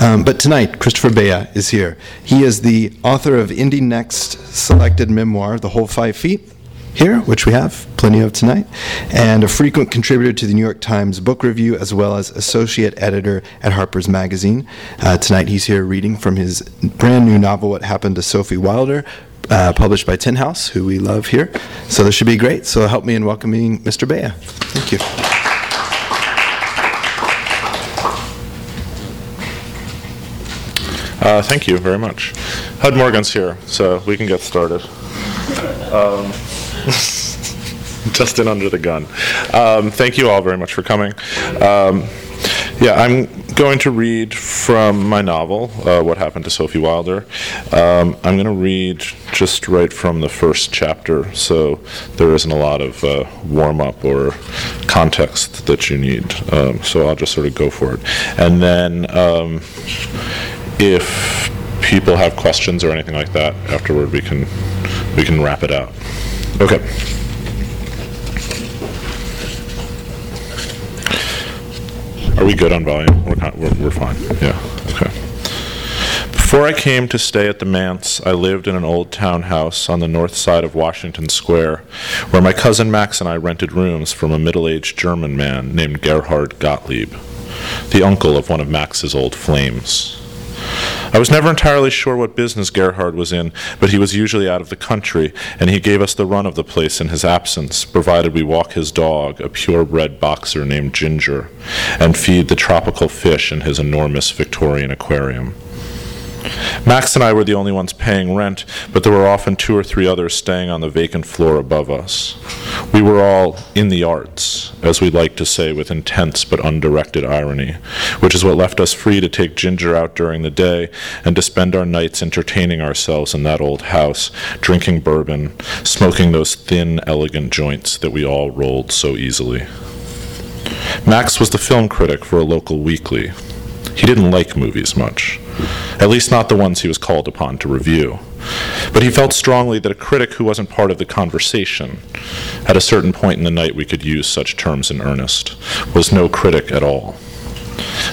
Um, but tonight, Christopher Beha is here. He is the author of Indie Next selected memoir, The Whole Five Feet, here, which we have plenty of tonight, and a frequent contributor to the New York Times Book Review, as well as associate editor at Harper's Magazine. Uh, tonight, he's here reading from his brand new novel, What Happened to Sophie Wilder. Uh, published by Tin House, who we love here. So this should be great. So help me in welcoming Mr. Beha. Thank you. Uh, thank you very much. Hud Morgan's here, so we can get started. Um, just in under the gun. Um, thank you all very much for coming. Um, yeah, I'm going to read from my novel, uh, What Happened to Sophie Wilder. Um, I'm going to read just right from the first chapter, so there isn't a lot of uh, warm up or context that you need. Um, so I'll just sort of go for it. And then um, if people have questions or anything like that afterward, we can we can wrap it out. Okay. Are we good on volume? We're, not, we're, we're fine. Yeah. Okay. Before I came to stay at the manse, I lived in an old townhouse on the north side of Washington Square, where my cousin Max and I rented rooms from a middle aged German man named Gerhard Gottlieb, the uncle of one of Max's old flames. I was never entirely sure what business Gerhard was in, but he was usually out of the country, and he gave us the run of the place in his absence, provided we walk his dog, a purebred boxer named Ginger, and feed the tropical fish in his enormous Victorian aquarium. Max and I were the only ones paying rent, but there were often two or three others staying on the vacant floor above us. We were all in the arts, as we like to say with intense but undirected irony, which is what left us free to take Ginger out during the day and to spend our nights entertaining ourselves in that old house, drinking bourbon, smoking those thin, elegant joints that we all rolled so easily. Max was the film critic for a local weekly. He didn't like movies much, at least not the ones he was called upon to review. But he felt strongly that a critic who wasn't part of the conversation, at a certain point in the night we could use such terms in earnest, was no critic at all.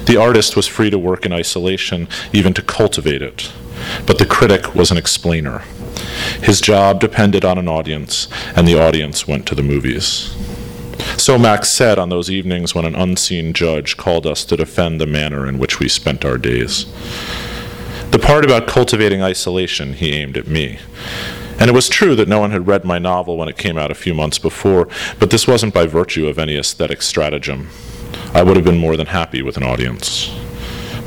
The artist was free to work in isolation, even to cultivate it, but the critic was an explainer. His job depended on an audience, and the audience went to the movies. So Max said on those evenings when an unseen judge called us to defend the manner in which we spent our days. The part about cultivating isolation he aimed at me. And it was true that no one had read my novel when it came out a few months before, but this wasn't by virtue of any aesthetic stratagem. I would have been more than happy with an audience.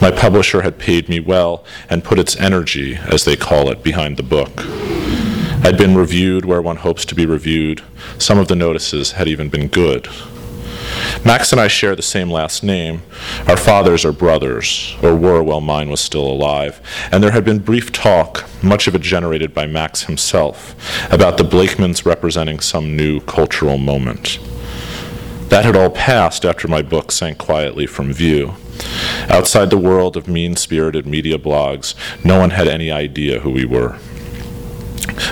My publisher had paid me well and put its energy, as they call it, behind the book. I'd been reviewed where one hopes to be reviewed. Some of the notices had even been good. Max and I share the same last name. Our fathers are brothers, or were while mine was still alive, and there had been brief talk, much of it generated by Max himself, about the Blakemans representing some new cultural moment. That had all passed after my book sank quietly from view. Outside the world of mean spirited media blogs, no one had any idea who we were.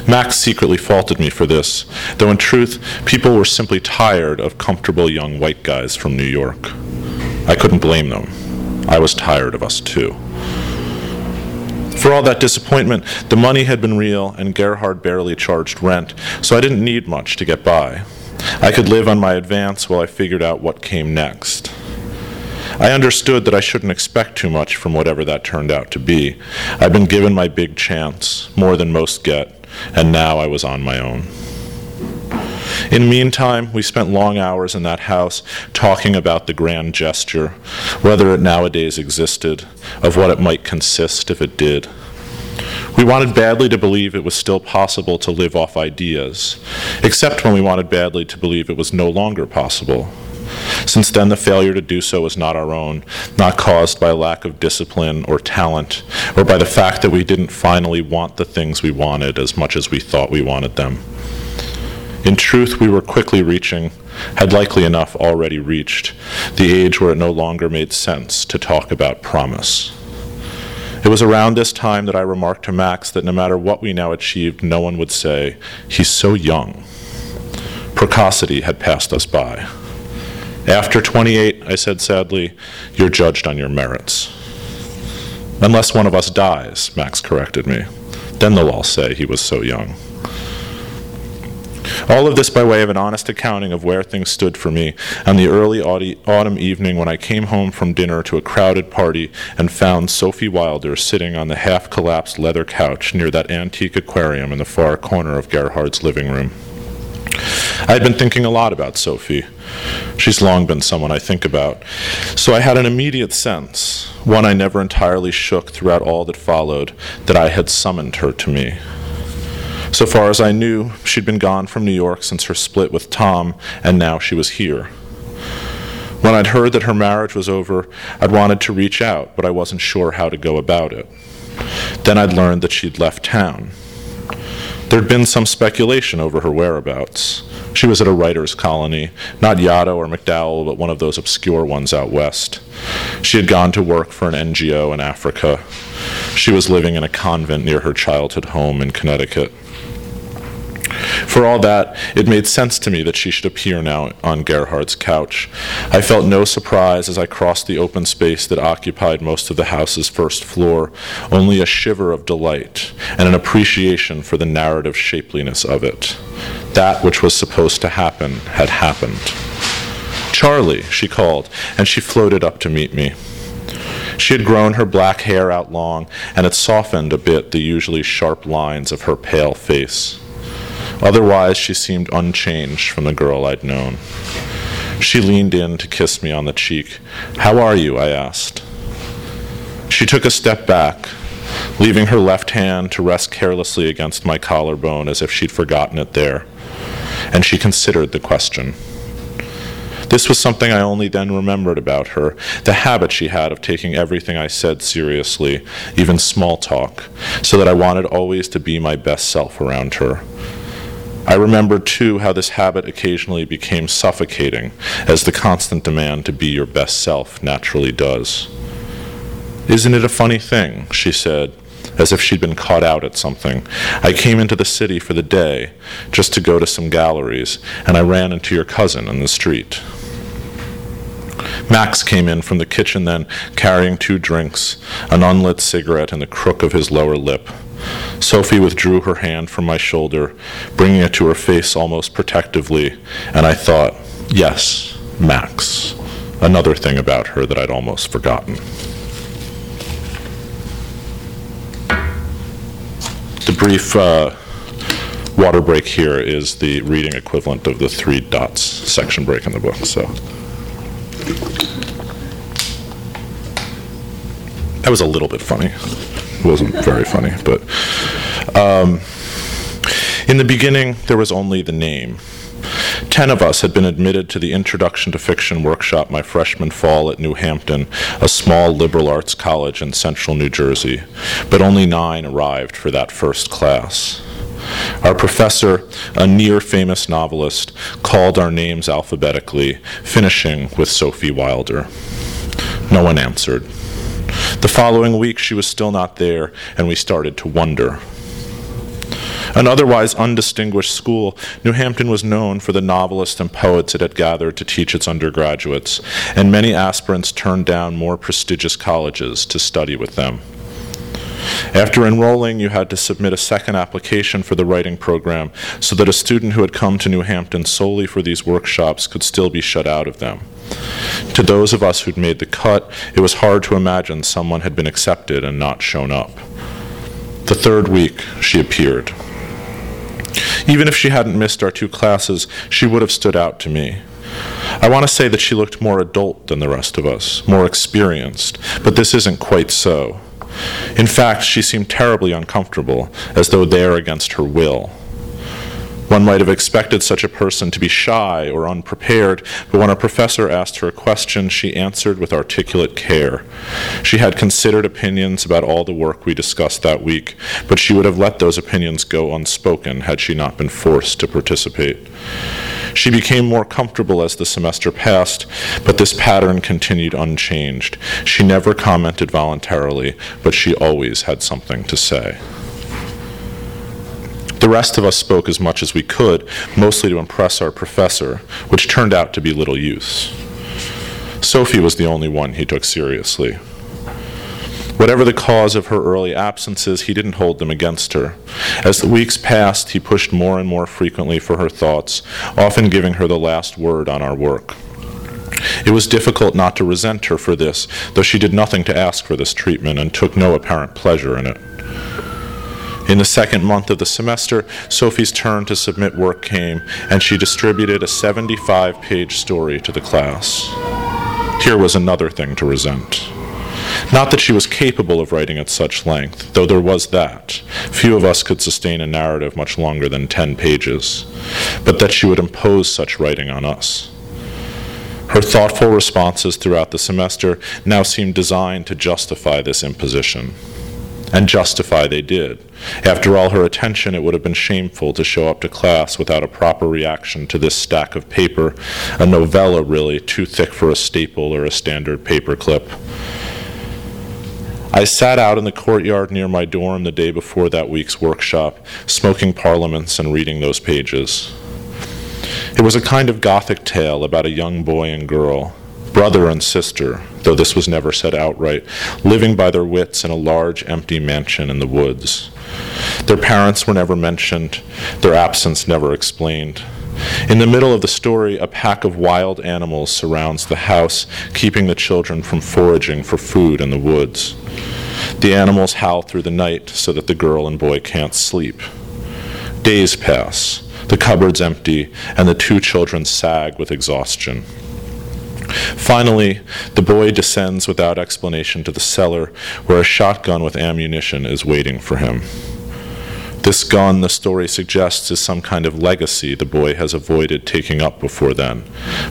Max secretly faulted me for this, though in truth, people were simply tired of comfortable young white guys from New York. I couldn't blame them. I was tired of us too. For all that disappointment, the money had been real and Gerhard barely charged rent, so I didn't need much to get by. I could live on my advance while I figured out what came next. I understood that I shouldn't expect too much from whatever that turned out to be. I'd been given my big chance, more than most get, and now I was on my own. In the meantime, we spent long hours in that house talking about the grand gesture, whether it nowadays existed, of what it might consist if it did. We wanted badly to believe it was still possible to live off ideas, except when we wanted badly to believe it was no longer possible. Since then, the failure to do so was not our own, not caused by lack of discipline or talent, or by the fact that we didn't finally want the things we wanted as much as we thought we wanted them. In truth, we were quickly reaching, had likely enough already reached, the age where it no longer made sense to talk about promise. It was around this time that I remarked to Max that no matter what we now achieved, no one would say, He's so young. Precocity had passed us by. After 28, I said sadly, you're judged on your merits. Unless one of us dies, Max corrected me. Then they'll all say he was so young. All of this by way of an honest accounting of where things stood for me on the early autumn evening when I came home from dinner to a crowded party and found Sophie Wilder sitting on the half collapsed leather couch near that antique aquarium in the far corner of Gerhard's living room. I had been thinking a lot about Sophie. She's long been someone I think about. So I had an immediate sense, one I never entirely shook throughout all that followed, that I had summoned her to me. So far as I knew, she'd been gone from New York since her split with Tom, and now she was here. When I'd heard that her marriage was over, I'd wanted to reach out, but I wasn't sure how to go about it. Then I'd learned that she'd left town. There'd been some speculation over her whereabouts. She was at a writer's colony, not Yaddo or MacDowell, but one of those obscure ones out west. She had gone to work for an NGO in Africa. She was living in a convent near her childhood home in Connecticut. For all that, it made sense to me that she should appear now on Gerhard's couch. I felt no surprise as I crossed the open space that occupied most of the house's first floor, only a shiver of delight and an appreciation for the narrative shapeliness of it. That which was supposed to happen had happened. Charlie, she called, and she floated up to meet me. She had grown her black hair out long, and it softened a bit the usually sharp lines of her pale face. Otherwise, she seemed unchanged from the girl I'd known. She leaned in to kiss me on the cheek. How are you? I asked. She took a step back, leaving her left hand to rest carelessly against my collarbone as if she'd forgotten it there. And she considered the question. This was something I only then remembered about her the habit she had of taking everything I said seriously, even small talk, so that I wanted always to be my best self around her. I remember too how this habit occasionally became suffocating, as the constant demand to be your best self naturally does. Isn't it a funny thing? she said, as if she'd been caught out at something. I came into the city for the day, just to go to some galleries, and I ran into your cousin in the street. Max came in from the kitchen then, carrying two drinks, an unlit cigarette, and the crook of his lower lip. Sophie withdrew her hand from my shoulder, bringing it to her face almost protectively, and I thought, yes, Max. Another thing about her that I'd almost forgotten. The brief uh, water break here is the reading equivalent of the three dots section break in the book. So that was a little bit funny wasn't very funny, but um, in the beginning, there was only the name. Ten of us had been admitted to the Introduction to Fiction workshop my freshman fall at New Hampton, a small liberal arts college in central New Jersey, but only nine arrived for that first class. Our professor, a near famous novelist, called our names alphabetically, finishing with Sophie Wilder. No one answered. The following week, she was still not there, and we started to wonder. An otherwise undistinguished school, New Hampton was known for the novelists and poets it had gathered to teach its undergraduates, and many aspirants turned down more prestigious colleges to study with them. After enrolling, you had to submit a second application for the writing program so that a student who had come to New Hampton solely for these workshops could still be shut out of them. To those of us who'd made the cut, it was hard to imagine someone had been accepted and not shown up. The third week, she appeared. Even if she hadn't missed our two classes, she would have stood out to me. I want to say that she looked more adult than the rest of us, more experienced, but this isn't quite so. In fact, she seemed terribly uncomfortable, as though there against her will. One might have expected such a person to be shy or unprepared, but when a professor asked her a question, she answered with articulate care. She had considered opinions about all the work we discussed that week, but she would have let those opinions go unspoken had she not been forced to participate. She became more comfortable as the semester passed, but this pattern continued unchanged. She never commented voluntarily, but she always had something to say. The rest of us spoke as much as we could, mostly to impress our professor, which turned out to be little use. Sophie was the only one he took seriously. Whatever the cause of her early absences, he didn't hold them against her. As the weeks passed, he pushed more and more frequently for her thoughts, often giving her the last word on our work. It was difficult not to resent her for this, though she did nothing to ask for this treatment and took no apparent pleasure in it. In the second month of the semester, Sophie's turn to submit work came, and she distributed a 75 page story to the class. Here was another thing to resent. Not that she was capable of writing at such length, though there was that. Few of us could sustain a narrative much longer than 10 pages, but that she would impose such writing on us. Her thoughtful responses throughout the semester now seemed designed to justify this imposition. And justify they did. After all her attention, it would have been shameful to show up to class without a proper reaction to this stack of paper, a novella really, too thick for a staple or a standard paper clip. I sat out in the courtyard near my dorm the day before that week's workshop, smoking parliaments and reading those pages. It was a kind of gothic tale about a young boy and girl, brother and sister, though this was never said outright, living by their wits in a large empty mansion in the woods. Their parents were never mentioned, their absence never explained. In the middle of the story, a pack of wild animals surrounds the house, keeping the children from foraging for food in the woods. The animals howl through the night so that the girl and boy can't sleep. Days pass, the cupboard's empty, and the two children sag with exhaustion. Finally, the boy descends without explanation to the cellar where a shotgun with ammunition is waiting for him. This gun, the story suggests, is some kind of legacy the boy has avoided taking up before then,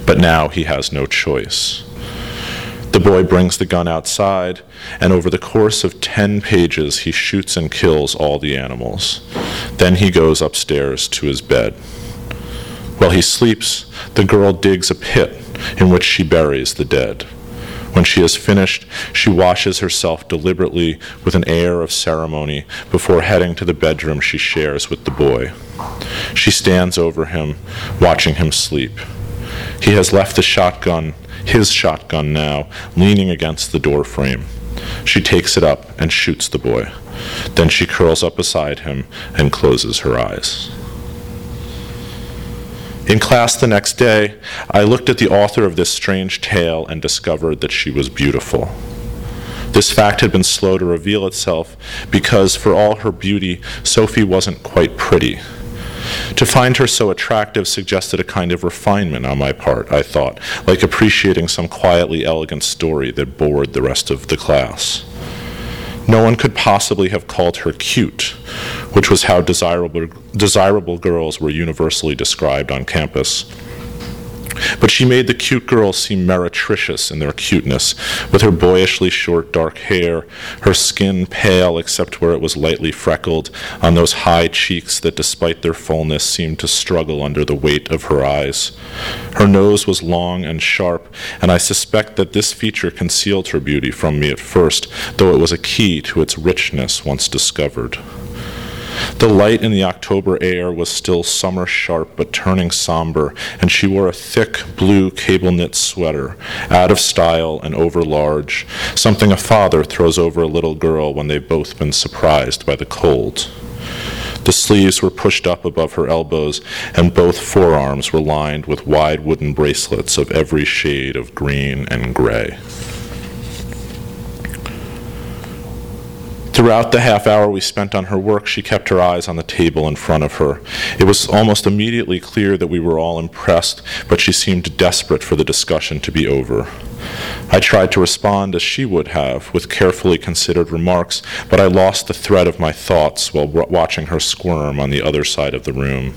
but now he has no choice. The boy brings the gun outside, and over the course of 10 pages, he shoots and kills all the animals. Then he goes upstairs to his bed. While he sleeps, the girl digs a pit in which she buries the dead. When she has finished, she washes herself deliberately with an air of ceremony before heading to the bedroom she shares with the boy. She stands over him, watching him sleep. He has left the shotgun, his shotgun now, leaning against the door frame. She takes it up and shoots the boy. Then she curls up beside him and closes her eyes. In class the next day, I looked at the author of this strange tale and discovered that she was beautiful. This fact had been slow to reveal itself because, for all her beauty, Sophie wasn't quite pretty. To find her so attractive suggested a kind of refinement on my part, I thought, like appreciating some quietly elegant story that bored the rest of the class. No one could possibly have called her cute, which was how desirable, desirable girls were universally described on campus. But she made the cute girls seem meretricious in their cuteness, with her boyishly short dark hair, her skin pale except where it was lightly freckled, on those high cheeks that, despite their fullness, seemed to struggle under the weight of her eyes. Her nose was long and sharp, and I suspect that this feature concealed her beauty from me at first, though it was a key to its richness once discovered. The light in the October air was still summer sharp but turning somber, and she wore a thick blue cable knit sweater, out of style and over large, something a father throws over a little girl when they've both been surprised by the cold. The sleeves were pushed up above her elbows, and both forearms were lined with wide wooden bracelets of every shade of green and gray. Throughout the half hour we spent on her work, she kept her eyes on the table in front of her. It was almost immediately clear that we were all impressed, but she seemed desperate for the discussion to be over. I tried to respond as she would have, with carefully considered remarks, but I lost the thread of my thoughts while watching her squirm on the other side of the room.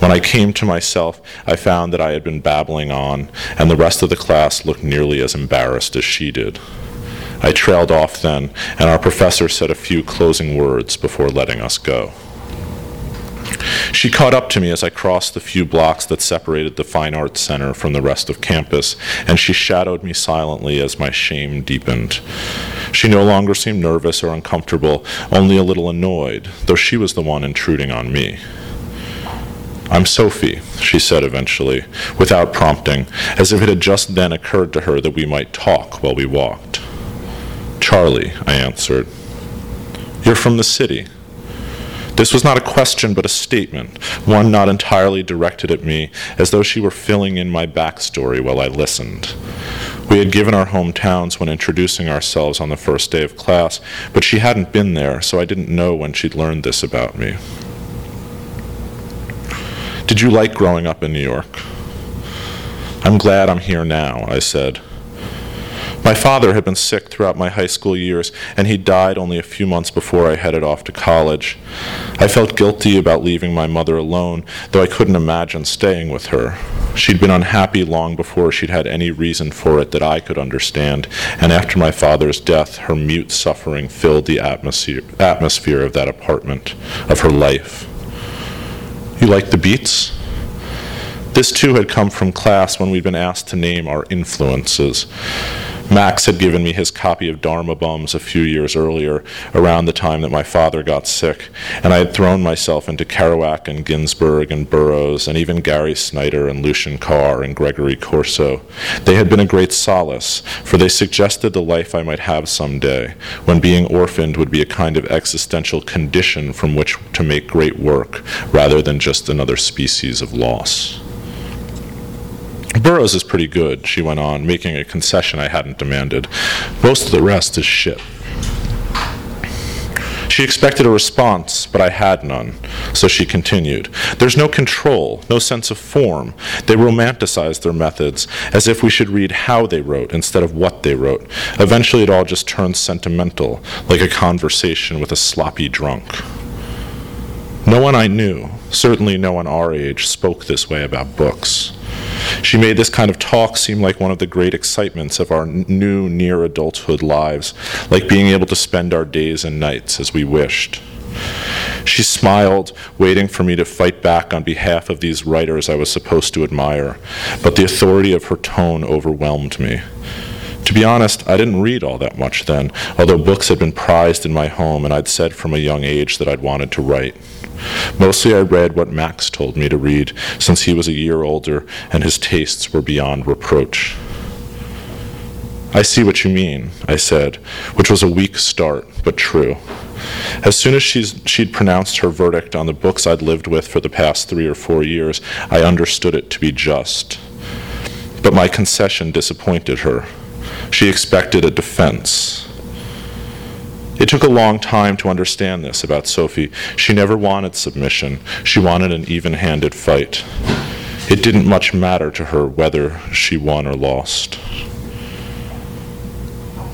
When I came to myself, I found that I had been babbling on, and the rest of the class looked nearly as embarrassed as she did. I trailed off then, and our professor said a few closing words before letting us go. She caught up to me as I crossed the few blocks that separated the Fine Arts Center from the rest of campus, and she shadowed me silently as my shame deepened. She no longer seemed nervous or uncomfortable, only a little annoyed, though she was the one intruding on me. I'm Sophie, she said eventually, without prompting, as if it had just then occurred to her that we might talk while we walked. Charlie, I answered. You're from the city. This was not a question but a statement, one not entirely directed at me, as though she were filling in my backstory while I listened. We had given our hometowns when introducing ourselves on the first day of class, but she hadn't been there, so I didn't know when she'd learned this about me. Did you like growing up in New York? I'm glad I'm here now, I said. My father had been sick throughout my high school years, and he died only a few months before I headed off to college. I felt guilty about leaving my mother alone, though I couldn't imagine staying with her. She'd been unhappy long before she'd had any reason for it that I could understand, and after my father's death, her mute suffering filled the atmosphere, atmosphere of that apartment, of her life. You like the beats? This too had come from class when we'd been asked to name our influences. Max had given me his copy of Dharma Bums a few years earlier, around the time that my father got sick, and I had thrown myself into Kerouac and Ginsberg and Burroughs and even Gary Snyder and Lucian Carr and Gregory Corso. They had been a great solace, for they suggested the life I might have someday, when being orphaned would be a kind of existential condition from which to make great work, rather than just another species of loss. Burroughs is pretty good, she went on, making a concession I hadn't demanded. Most of the rest is shit. She expected a response, but I had none, so she continued. There's no control, no sense of form. They romanticize their methods as if we should read how they wrote instead of what they wrote. Eventually, it all just turns sentimental, like a conversation with a sloppy drunk. No one I knew, certainly no one our age, spoke this way about books. She made this kind of talk seem like one of the great excitements of our new near adulthood lives, like being able to spend our days and nights as we wished. She smiled, waiting for me to fight back on behalf of these writers I was supposed to admire, but the authority of her tone overwhelmed me. To be honest, I didn't read all that much then, although books had been prized in my home and I'd said from a young age that I'd wanted to write. Mostly I read what Max told me to read, since he was a year older and his tastes were beyond reproach. I see what you mean, I said, which was a weak start, but true. As soon as she'd pronounced her verdict on the books I'd lived with for the past three or four years, I understood it to be just. But my concession disappointed her. She expected a defense. It took a long time to understand this about Sophie. She never wanted submission, she wanted an even handed fight. It didn't much matter to her whether she won or lost.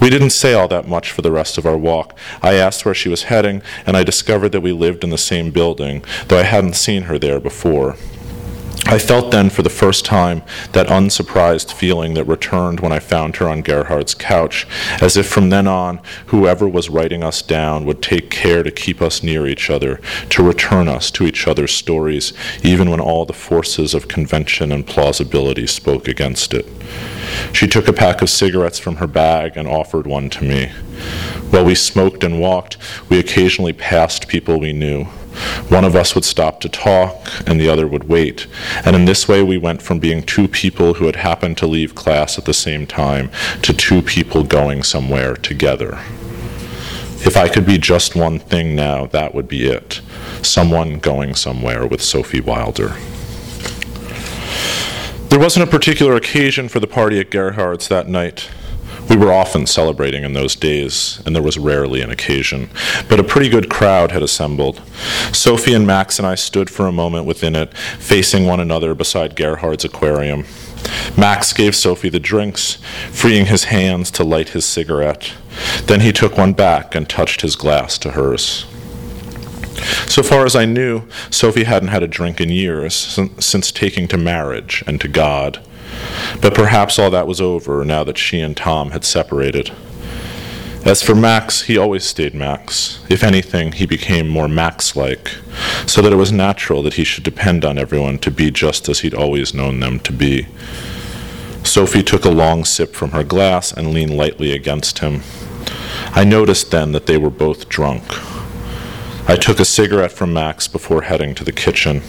We didn't say all that much for the rest of our walk. I asked where she was heading, and I discovered that we lived in the same building, though I hadn't seen her there before. I felt then for the first time that unsurprised feeling that returned when I found her on Gerhard's couch, as if from then on, whoever was writing us down would take care to keep us near each other, to return us to each other's stories, even when all the forces of convention and plausibility spoke against it. She took a pack of cigarettes from her bag and offered one to me. While we smoked and walked, we occasionally passed people we knew. One of us would stop to talk, and the other would wait. And in this way, we went from being two people who had happened to leave class at the same time to two people going somewhere together. If I could be just one thing now, that would be it someone going somewhere with Sophie Wilder. There wasn't a particular occasion for the party at Gerhard's that night. We We were often celebrating in those days, and there was rarely an occasion. But a pretty good crowd had assembled. Sophie and Max and I stood for a moment within it, facing one another beside Gerhard's aquarium. Max gave Sophie the drinks, freeing his hands to light his cigarette. Then he took one back and touched his glass to hers. So far as I knew, Sophie hadn't had a drink in years, since taking to marriage and to God. But perhaps all that was over now that she and Tom had separated. As for Max, he always stayed Max. If anything, he became more Max like, so that it was natural that he should depend on everyone to be just as he'd always known them to be. Sophie took a long sip from her glass and leaned lightly against him. I noticed then that they were both drunk. I took a cigarette from Max before heading to the kitchen.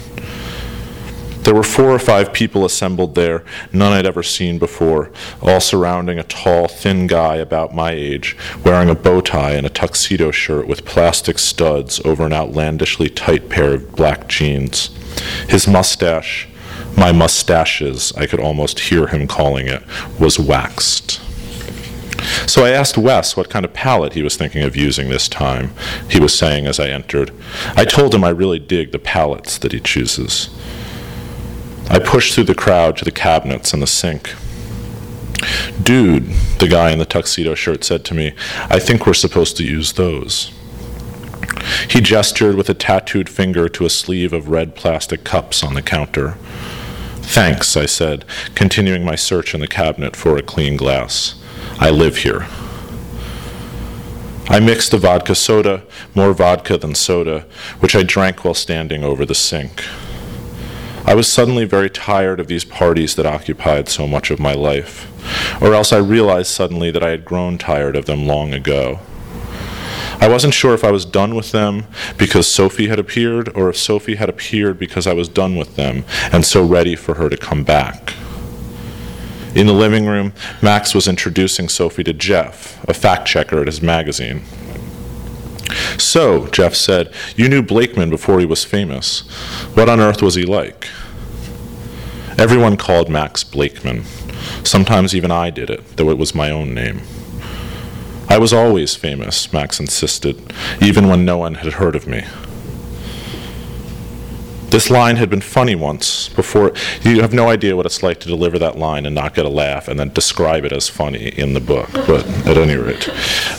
There were four or five people assembled there, none I'd ever seen before, all surrounding a tall, thin guy about my age, wearing a bow tie and a tuxedo shirt with plastic studs over an outlandishly tight pair of black jeans. His mustache, my mustaches, I could almost hear him calling it, was waxed. So I asked Wes what kind of palette he was thinking of using this time, he was saying as I entered. I told him I really dig the palettes that he chooses. I pushed through the crowd to the cabinets and the sink. Dude, the guy in the tuxedo shirt said to me, I think we're supposed to use those. He gestured with a tattooed finger to a sleeve of red plastic cups on the counter. Thanks, I said, continuing my search in the cabinet for a clean glass. I live here. I mixed the vodka soda, more vodka than soda, which I drank while standing over the sink. I was suddenly very tired of these parties that occupied so much of my life, or else I realized suddenly that I had grown tired of them long ago. I wasn't sure if I was done with them because Sophie had appeared, or if Sophie had appeared because I was done with them and so ready for her to come back. In the living room, Max was introducing Sophie to Jeff, a fact checker at his magazine. So, Jeff said, you knew Blakeman before he was famous. What on earth was he like? Everyone called Max Blakeman. Sometimes even I did it, though it was my own name. I was always famous, Max insisted, even when no one had heard of me. This line had been funny once before. You have no idea what it's like to deliver that line and not get a laugh and then describe it as funny in the book. But at any rate,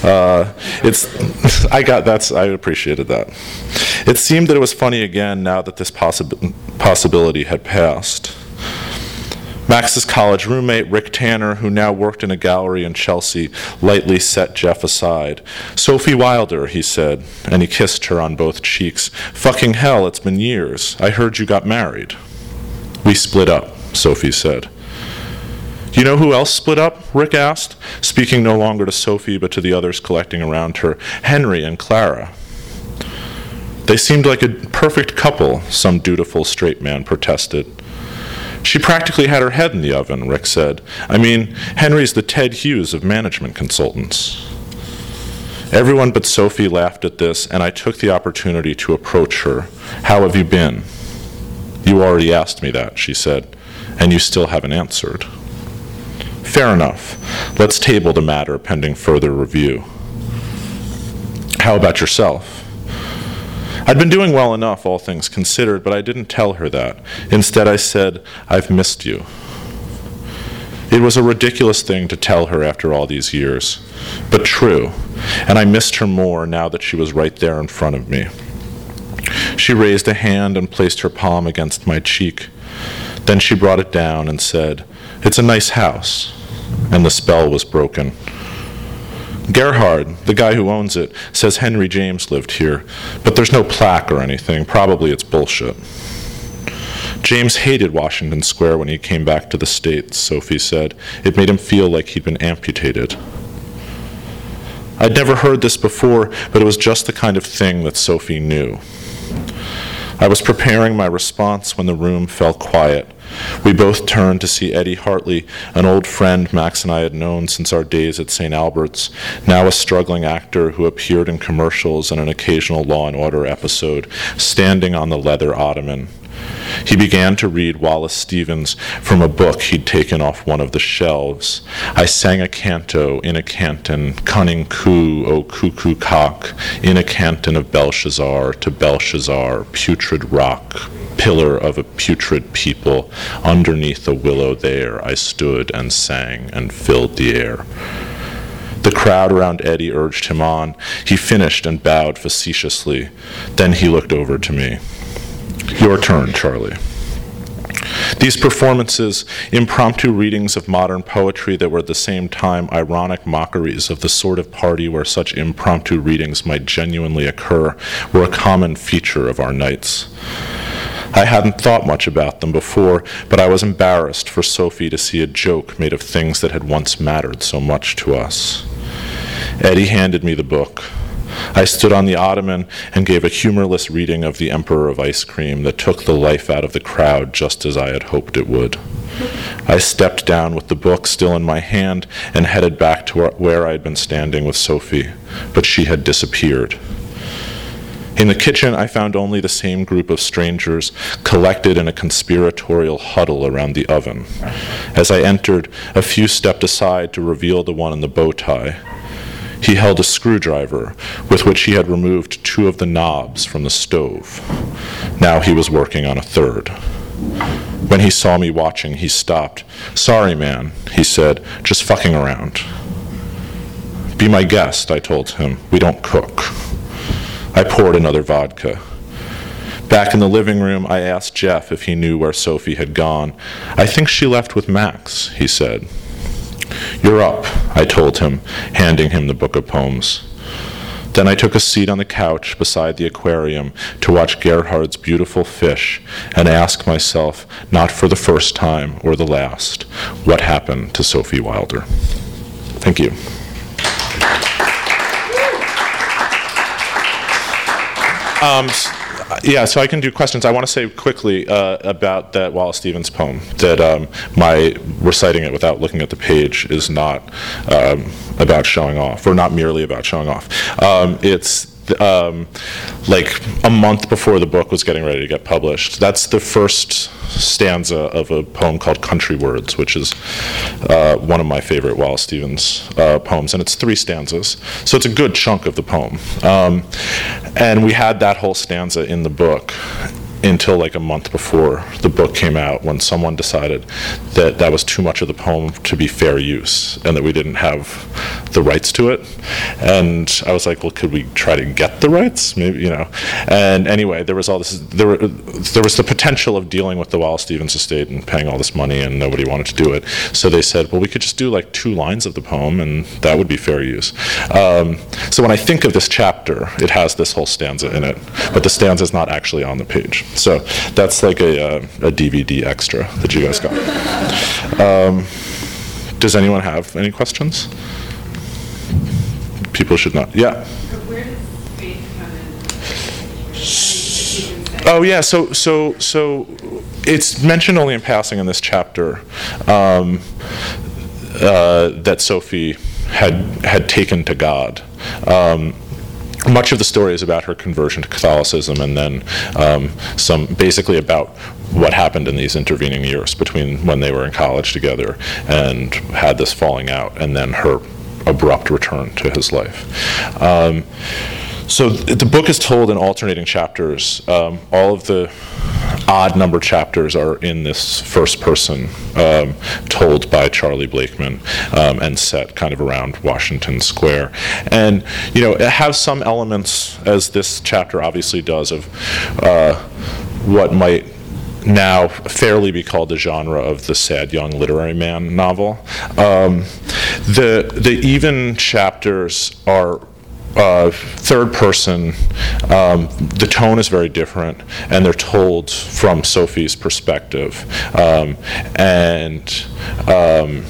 uh, it's, I got that's, I appreciated that. It seemed that it was funny again now that this possi- possibility had passed. Max's college roommate, Rick Tanner, who now worked in a gallery in Chelsea, lightly set Jeff aside. Sophie Wilder, he said, and he kissed her on both cheeks. Fucking hell, it's been years. I heard you got married. We split up, Sophie said. You know who else split up? Rick asked, speaking no longer to Sophie but to the others collecting around her. Henry and Clara. They seemed like a perfect couple, some dutiful straight man protested. She practically had her head in the oven, Rick said. I mean, Henry's the Ted Hughes of management consultants. Everyone but Sophie laughed at this, and I took the opportunity to approach her. How have you been? You already asked me that, she said, and you still haven't answered. Fair enough. Let's table the matter pending further review. How about yourself? I'd been doing well enough, all things considered, but I didn't tell her that. Instead, I said, I've missed you. It was a ridiculous thing to tell her after all these years, but true, and I missed her more now that she was right there in front of me. She raised a hand and placed her palm against my cheek. Then she brought it down and said, It's a nice house. And the spell was broken. Gerhard, the guy who owns it, says Henry James lived here, but there's no plaque or anything. Probably it's bullshit. James hated Washington Square when he came back to the States, Sophie said. It made him feel like he'd been amputated. I'd never heard this before, but it was just the kind of thing that Sophie knew. I was preparing my response when the room fell quiet. We both turned to see Eddie Hartley, an old friend Max and I had known since our days at St. Albert's, now a struggling actor who appeared in commercials and an occasional Law and Order episode, standing on the leather ottoman. He began to read Wallace Stevens from a book he'd taken off one of the shelves. I sang a canto in a canton, cunning coo, o cuckoo cock, in a canton of Belshazzar to Belshazzar, putrid rock, pillar of a putrid people, underneath a willow there I stood and sang and filled the air. The crowd around Eddie urged him on. He finished and bowed facetiously. Then he looked over to me. Your turn, Charlie. These performances, impromptu readings of modern poetry that were at the same time ironic mockeries of the sort of party where such impromptu readings might genuinely occur, were a common feature of our nights. I hadn't thought much about them before, but I was embarrassed for Sophie to see a joke made of things that had once mattered so much to us. Eddie handed me the book. I stood on the ottoman and gave a humorless reading of The Emperor of Ice Cream that took the life out of the crowd just as I had hoped it would. I stepped down with the book still in my hand and headed back to where I had been standing with Sophie, but she had disappeared. In the kitchen, I found only the same group of strangers collected in a conspiratorial huddle around the oven. As I entered, a few stepped aside to reveal the one in the bow tie. He held a screwdriver with which he had removed two of the knobs from the stove. Now he was working on a third. When he saw me watching, he stopped. Sorry, man, he said, just fucking around. Be my guest, I told him. We don't cook. I poured another vodka. Back in the living room, I asked Jeff if he knew where Sophie had gone. I think she left with Max, he said. You're up, I told him, handing him the book of poems. Then I took a seat on the couch beside the aquarium to watch Gerhard's beautiful fish and ask myself, not for the first time or the last, what happened to Sophie Wilder. Thank you. Um, yeah, so I can do questions. I want to say quickly uh, about that Wallace Stevens poem that um, my reciting it without looking at the page is not um, about showing off, or not merely about showing off. Um, it's um, like a month before the book was getting ready to get published. That's the first stanza of a poem called Country Words, which is uh, one of my favorite Wallace Stevens uh, poems, and it's three stanzas. So it's a good chunk of the poem. Um, and we had that whole stanza in the book until like a month before the book came out when someone decided that that was too much of the poem to be fair use and that we didn't have the rights to it. And i was like well could we try to get the rights? Maybe you know. And anyway there was all this there, were, there was the potential of dealing with the wallace stevens estate and paying all this money and nobody wanted to do it. So they said well we could just do like two lines of the poem and that would be fair use. Um, so when i think of this chapter it has this whole stanza in it but the stanza is not actually on the page so that's like a, uh, a DVD extra that you guys got. Um, does anyone have any questions? People should not. Yeah. Oh yeah, so so so it's mentioned only in passing in this chapter um, uh, that Sophie had had taken to God. Um, much of the story is about her conversion to Catholicism, and then um, some basically about what happened in these intervening years between when they were in college together and had this falling out, and then her abrupt return to his life. Um, so the book is told in alternating chapters. Um, all of the odd number chapters are in this first person, um, told by Charlie Blakeman, um, and set kind of around Washington Square. And you know, it has some elements, as this chapter obviously does, of uh, what might now fairly be called the genre of the sad young literary man novel. Um, the the even chapters are uh, third person, um, the tone is very different, and they're told from Sophie's perspective. Um, and um,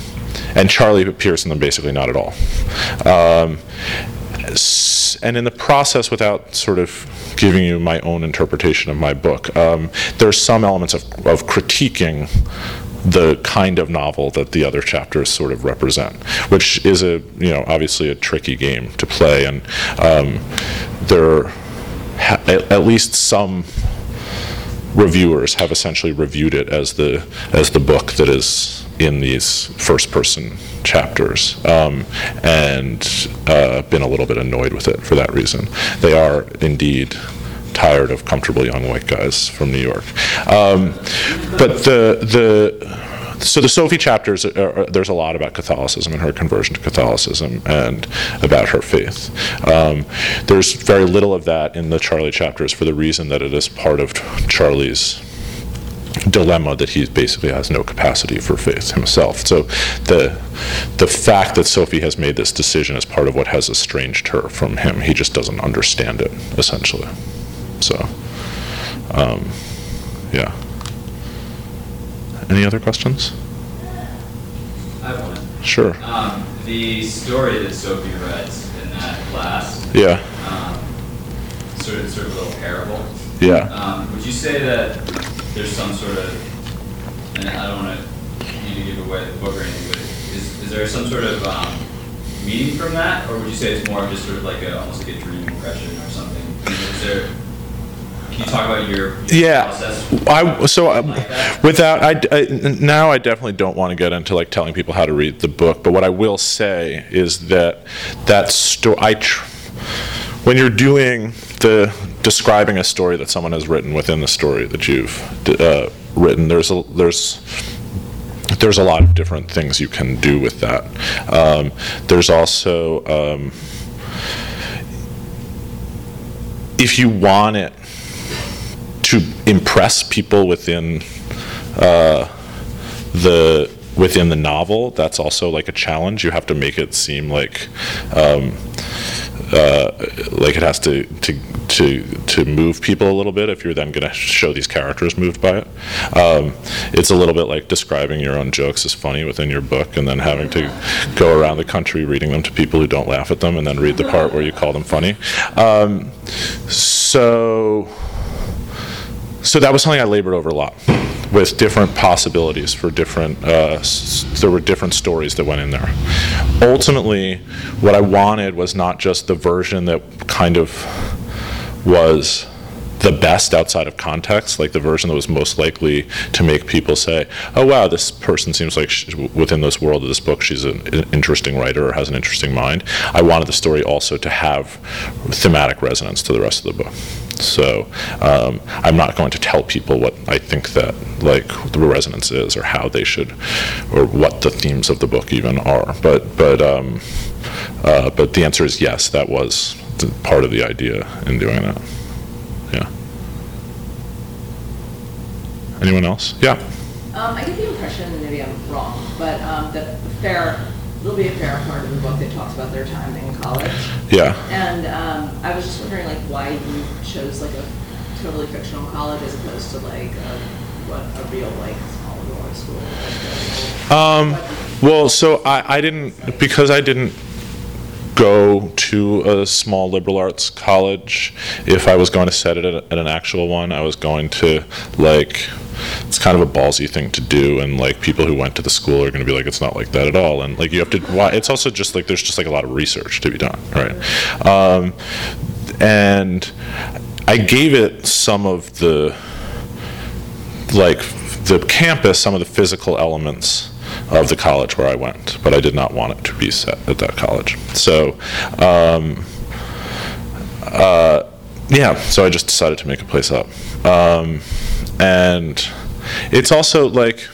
and Charlie appears in them basically not at all. Um, and in the process, without sort of giving you my own interpretation of my book, um, there are some elements of, of critiquing the kind of novel that the other chapters sort of represent, which is a you know obviously a tricky game to play, and um, there ha- at, least some reviewers have essentially reviewed it as the as the book that is in these first person chapters um, and uh, been a little bit annoyed with it for that reason. They are indeed tired of comfortable young white guys from New York. Um, but the the so the Sophie chapters, are, are, there's a lot about Catholicism and her conversion to Catholicism and about her faith. Um, there's very little of that in the Charlie chapters for the reason that it is part of Charlie's dilemma that he basically has no capacity for faith himself. So the the fact that Sophie has made this decision is part of what has estranged her from him. He just doesn't understand it, essentially. So, um, yeah. Any other questions? I have one. Sure. Um, the story that Sophie writes in that class, Yeah. um, sort of, sort of a little parable. Yeah. Um, would you say that there's some sort of, and I don't want to to give away the book or anything, but is, is there some sort of um, meaning from that, or would you say it's more of just sort of like a almost like a dream impression or something? Is there? Can you talk about your, your Yeah, process? I so um, Like without I, I now I definitely don't want to get into like telling people how to read the book. But what I will say is that that story I. Tr- when you're doing the describing a story that someone has written within the story that you've uh, written, there's a there's there's a lot of different things you can do with that. Um, there's also um, if you want it to impress people within uh, the within the novel, that's also like a challenge. You have to make it seem like um, uh, like it has to, to to to move people a little bit. If you're then going to show these characters moved by it, um, it's a little bit like describing your own jokes as funny within your book, and then having to go around the country reading them to people who don't laugh at them, and then read the part where you call them funny. Um, so so that was something I labored over a lot with different possibilities for different uh, s- there were different stories that went in there ultimately what i wanted was not just the version that kind of was the best outside of context, like the version that was most likely to make people say, "Oh wow, this person seems like sh within this world of this book, she's an, an interesting writer or has an interesting mind." I wanted the story also to have thematic resonance to the rest of the book. So um, I'm not going to tell people what I think that like the resonance is, or how they should, or what the themes of the book even are. But but um, uh, but the answer is yes. That was part of the idea in doing that. Yeah. Anyone else? Yeah. Um, I get the impression, maybe I'm wrong, but um, that the fair, there'll be a fair part of the book that talks about their time in college. Yeah. And um, I was just wondering, like, why you chose like a totally fictional college as opposed to like a, what a real like small school. Like, Um, well, so I, I didn't because I didn't go to a small liberal arts college. If I was going to set it at, at an actual one, I was going to like. It's kind of a ballsy thing to do, and like people who went to the school are going to be like, it's not like that at all, and like you have to. Why? It's also just like there's just like a lot of research to be done, right? Um, and I gave it some of the like the campus, some of the physical elements of the college where I went, but I did not want it to be set at that college. So, um, uh, yeah, so I just decided to make a place up. Um, and it's also like,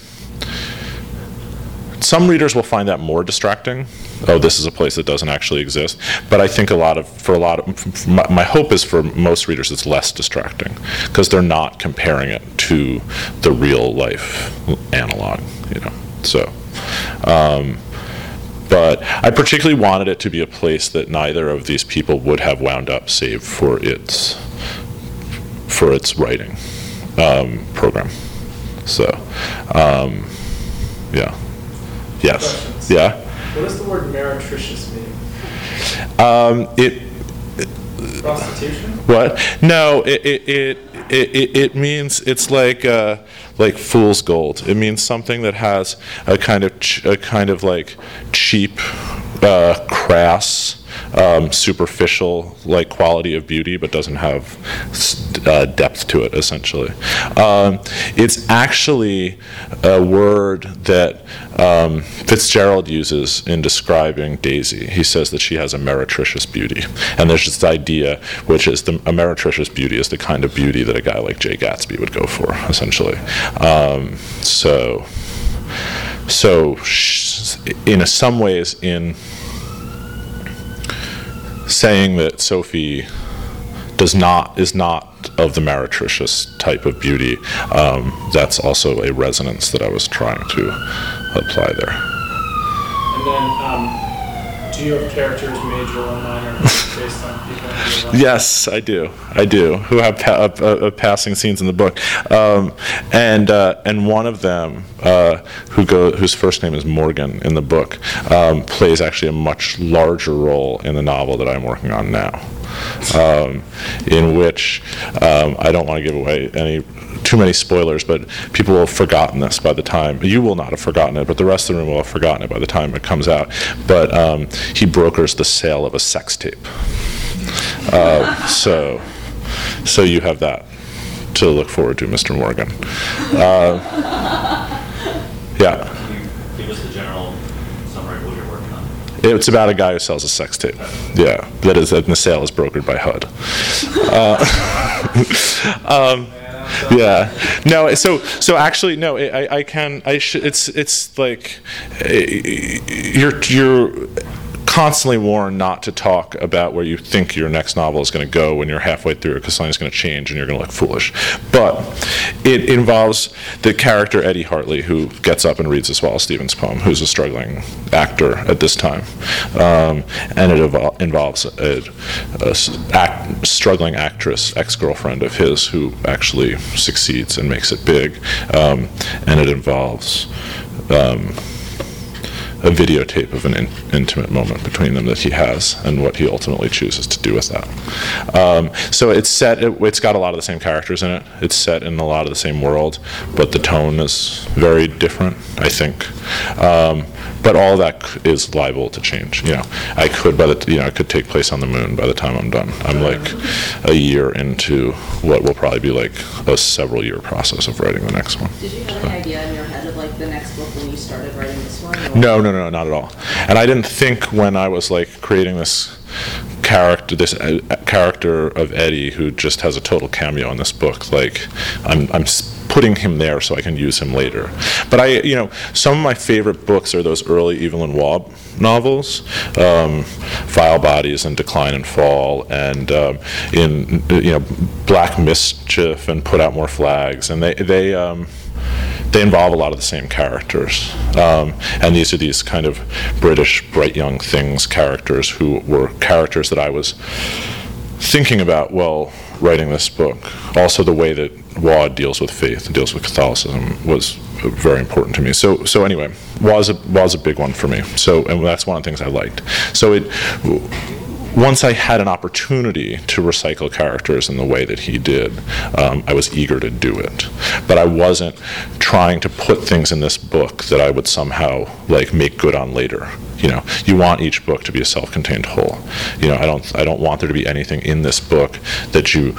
some readers will find that more distracting. Oh, this is a place that doesn't actually exist. But I think a lot of, for a lot of, my, my hope is for most readers it's less distracting because they're not comparing it to the real life analog, you know. So, um, but I particularly wanted it to be a place that neither of these people would have wound up, save for its for its writing um, program. So, um, yeah, yes, Questions? yeah. What does the word meretricious mean? Um, it Prostitution? What? No, it it it it, it, it means it's like uh, like fool's gold. It means something that has a kind of ch- a kind of like cheap, uh, crass um, superficial like quality of beauty, but doesn't have uh, depth to it. Essentially, um, it's actually a word that um, Fitzgerald uses in describing Daisy. He says that she has a meretricious beauty, and there's this idea, which is the a meretricious beauty is the kind of beauty that a guy like Jay Gatsby would go for, essentially. Um, so so in some ways in saying that sophie does not is not of the meretricious type of beauty um, that's also a resonance that i was trying to apply there. And then, um, do you have characters, major or minor, based on people in your life? Yes, I do. I do. Who have pa- uh, uh, passing scenes in the book, um, and uh, and one of them, uh, who go whose first name is Morgan in the book, um, plays actually a much larger role in the novel that I'm working on now, um, in which um, I don't want to give away any too many spoilers, but people will have forgotten this by the time you will not have forgotten it, but the rest of the room will have forgotten it by the time it comes out. But um, he brokers the sale of a sex tape. Uh, so, so you have that to look forward to, Mr. Morgan. Uh, yeah, give us the general summary of what you're working on? it's about a guy who sells a sex tape. Yeah, that is, and the sale is brokered by HUD. Uh, um, yeah, no. So, so actually, no. I, I can. I should. It's, it's like eh, you're, you're constantly warned not to talk about where you think your next novel is going to go when you're halfway through it because something's going to change and you're going to look foolish. But it involves the character Eddie Hartley who gets up and reads this Wallace Stevens poem, who's a struggling actor at this time, um, and it involves a act, struggling actress, ex-girlfriend of his, who actually succeeds and makes it big, um, and it involves. Um, a videotape of an in- intimate moment between them that he has and what he ultimately chooses to do with that. Um, so it's set, it, it's got a lot of the same characters in it. It's set in a lot of the same world, but the tone is very different, I think. Um, but all that c- is liable to change. You know, I could, by the, you know, I could take place on the moon by the time I'm done. I'm like a year into what will probably be like a several year process of writing the next one. Did you have an idea in your head of like the next book when you started writing this No, no, no, not at all. And I didn't think when I was like creating this character, this uh, character of Eddie, who just has a total cameo in this book. Like, I'm, I'm putting him there so I can use him later. But I, you know, some of my favorite books are those early Evelyn Waugh novels, um, Bodies and Decline and Fall, and um, in you know Black Mischief and Put Out More Flags, and they they. Um, they involve a lot of the same characters. Um, and these are these kind of British bright young things characters who were characters that I was thinking about while writing this book. Also, the way that Waugh deals with faith and deals with Catholicism was very important to me. So, so anyway, was a was a big one for me. So, and that's one of the things I liked. So it. Once I had an opportunity to recycle characters in the way that he did, um, I was eager to do it. But I wasn't trying to put things in this book that I would somehow like make good on later. You know, you want each book to be a self-contained whole. You know, I don't I don't want there to be anything in this book that you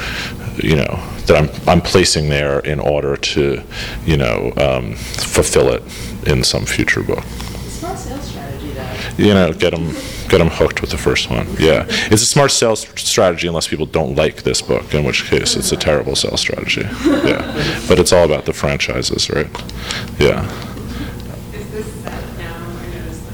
you know that I'm I'm placing there in order to you know um, fulfill it in some future book. Smart sales strategy though. You know, get them get them hooked with the first one. Yeah, it's a smart sales strategy unless people don't like this book, in which case it's a terrible sales strategy. Yeah, but it's all about the franchises, right? Yeah. Is this set now? I noticed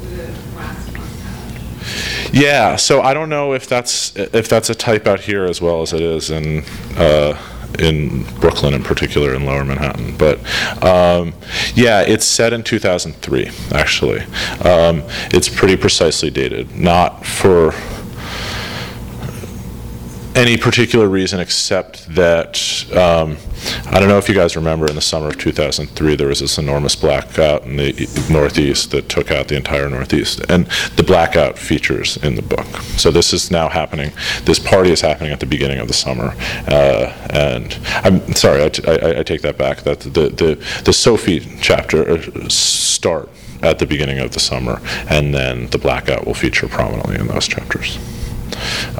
the, the last one had. Yeah, so I don't know if that's if that's a type out here as well as it is in uh, in Brooklyn, in particular in Lower Manhattan. But um, yeah, it's set in 2003. Actually, um, it's pretty precisely dated, not for any particular reason except that um, I don't know if you guys remember in the summer of 2003 there was this enormous blackout in the Northeast that took out the entire Northeast, and the blackout features in the book. So this is now happening. This party is happening at the beginning of the summer, uh, and I'm sorry, I, t- I- I take that back. That the the the Sophie chapter uh, start at the beginning of the summer, and then the blackout will feature prominently in those chapters.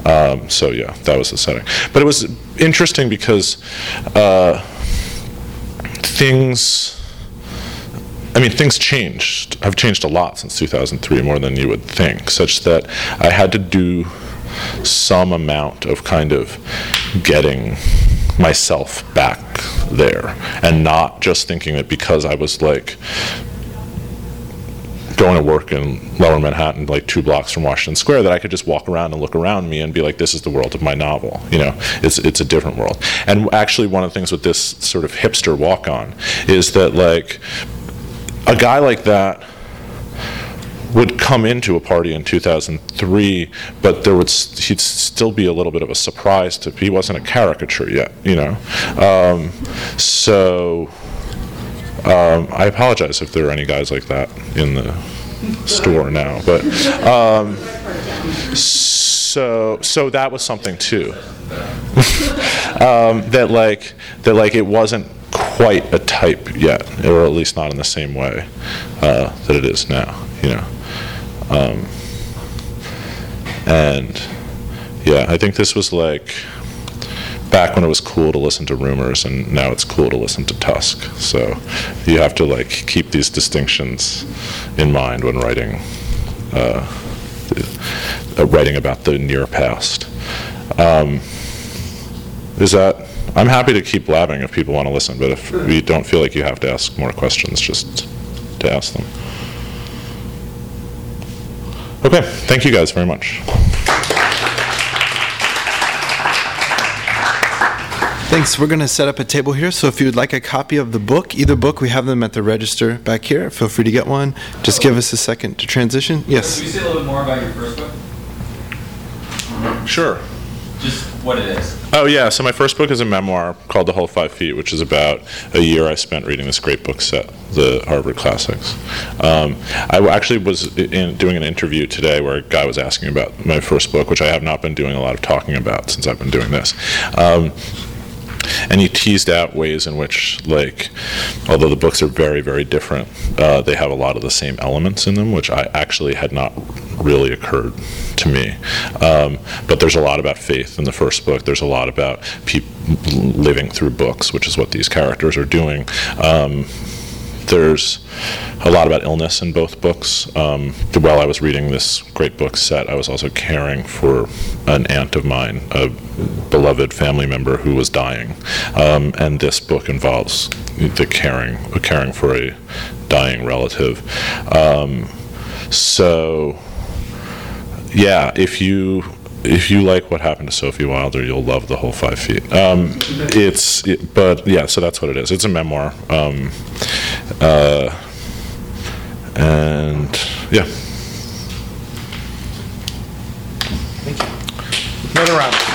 Um, so yeah, that was the setting. But it was interesting because uh, things. I mean, things changed. Have changed a lot since 2003, more than you would think, such that I had to do some amount of kind of getting myself back there and not just thinking that because I was like going to work in lower Manhattan, like two blocks from Washington Square, that I could just walk around and look around me and be like, this is the world of my novel. You know, it's, it's a different world. And actually, one of the things with this sort of hipster walk on is that, like, a guy like that would come into a party in 2003, but there would he'd still be a little bit of a surprise to he wasn't a caricature yet, you know. Um, so um, I apologize if there are any guys like that in the store now, but um, so so that was something too. um, that like that like it wasn't quite a type yet, or at least not in the same way uh, that it is now. You know, um, and yeah, I think this was like back when it was cool to listen to rumors, and now it's cool to listen to Tusk. So you have to like keep these distinctions in mind when writing. Uh, uh, writing about the near past. Um, is that? I'm happy to keep blabbing if people want to listen, but if you don't feel like you have to ask more questions, just to ask them. Okay, thank you guys very much. Thanks. We're going to set up a table here. So if you would like a copy of the book, either book, we have them at the register back here. Feel free to get one. Just give us a second to transition. Yes. Can you say a little bit more about your first book? Sure. Just what it is. Oh, yeah. So my first book is a memoir called The Whole Five Feet, which is about a year I spent reading this great book set, the Harvard Classics. Um, I w- actually was in, doing an interview today where a guy was asking about my first book, which I have not been doing a lot of talking about since I've been doing this. Um, and he teased out ways in which, like, although the books are very, very different, uh, they have a lot of the same elements in them, which I actually had not really occurred to me. Um, but there's a lot about faith in the first book. There's a lot about people living through books, which is what these characters are doing. Um, there's a lot about illness in both books. Um, while I was reading this great book set, I was also caring for an aunt of mine, a beloved family member who was dying. Um, and this book involves the caring, caring for a dying relative. Um, so, yeah, if you if you like what happened to Sophie Wilder, you'll love the whole five feet. Um, it's, it, but yeah, so that's what it is. It's a memoir, um, uh, and yeah. Another round.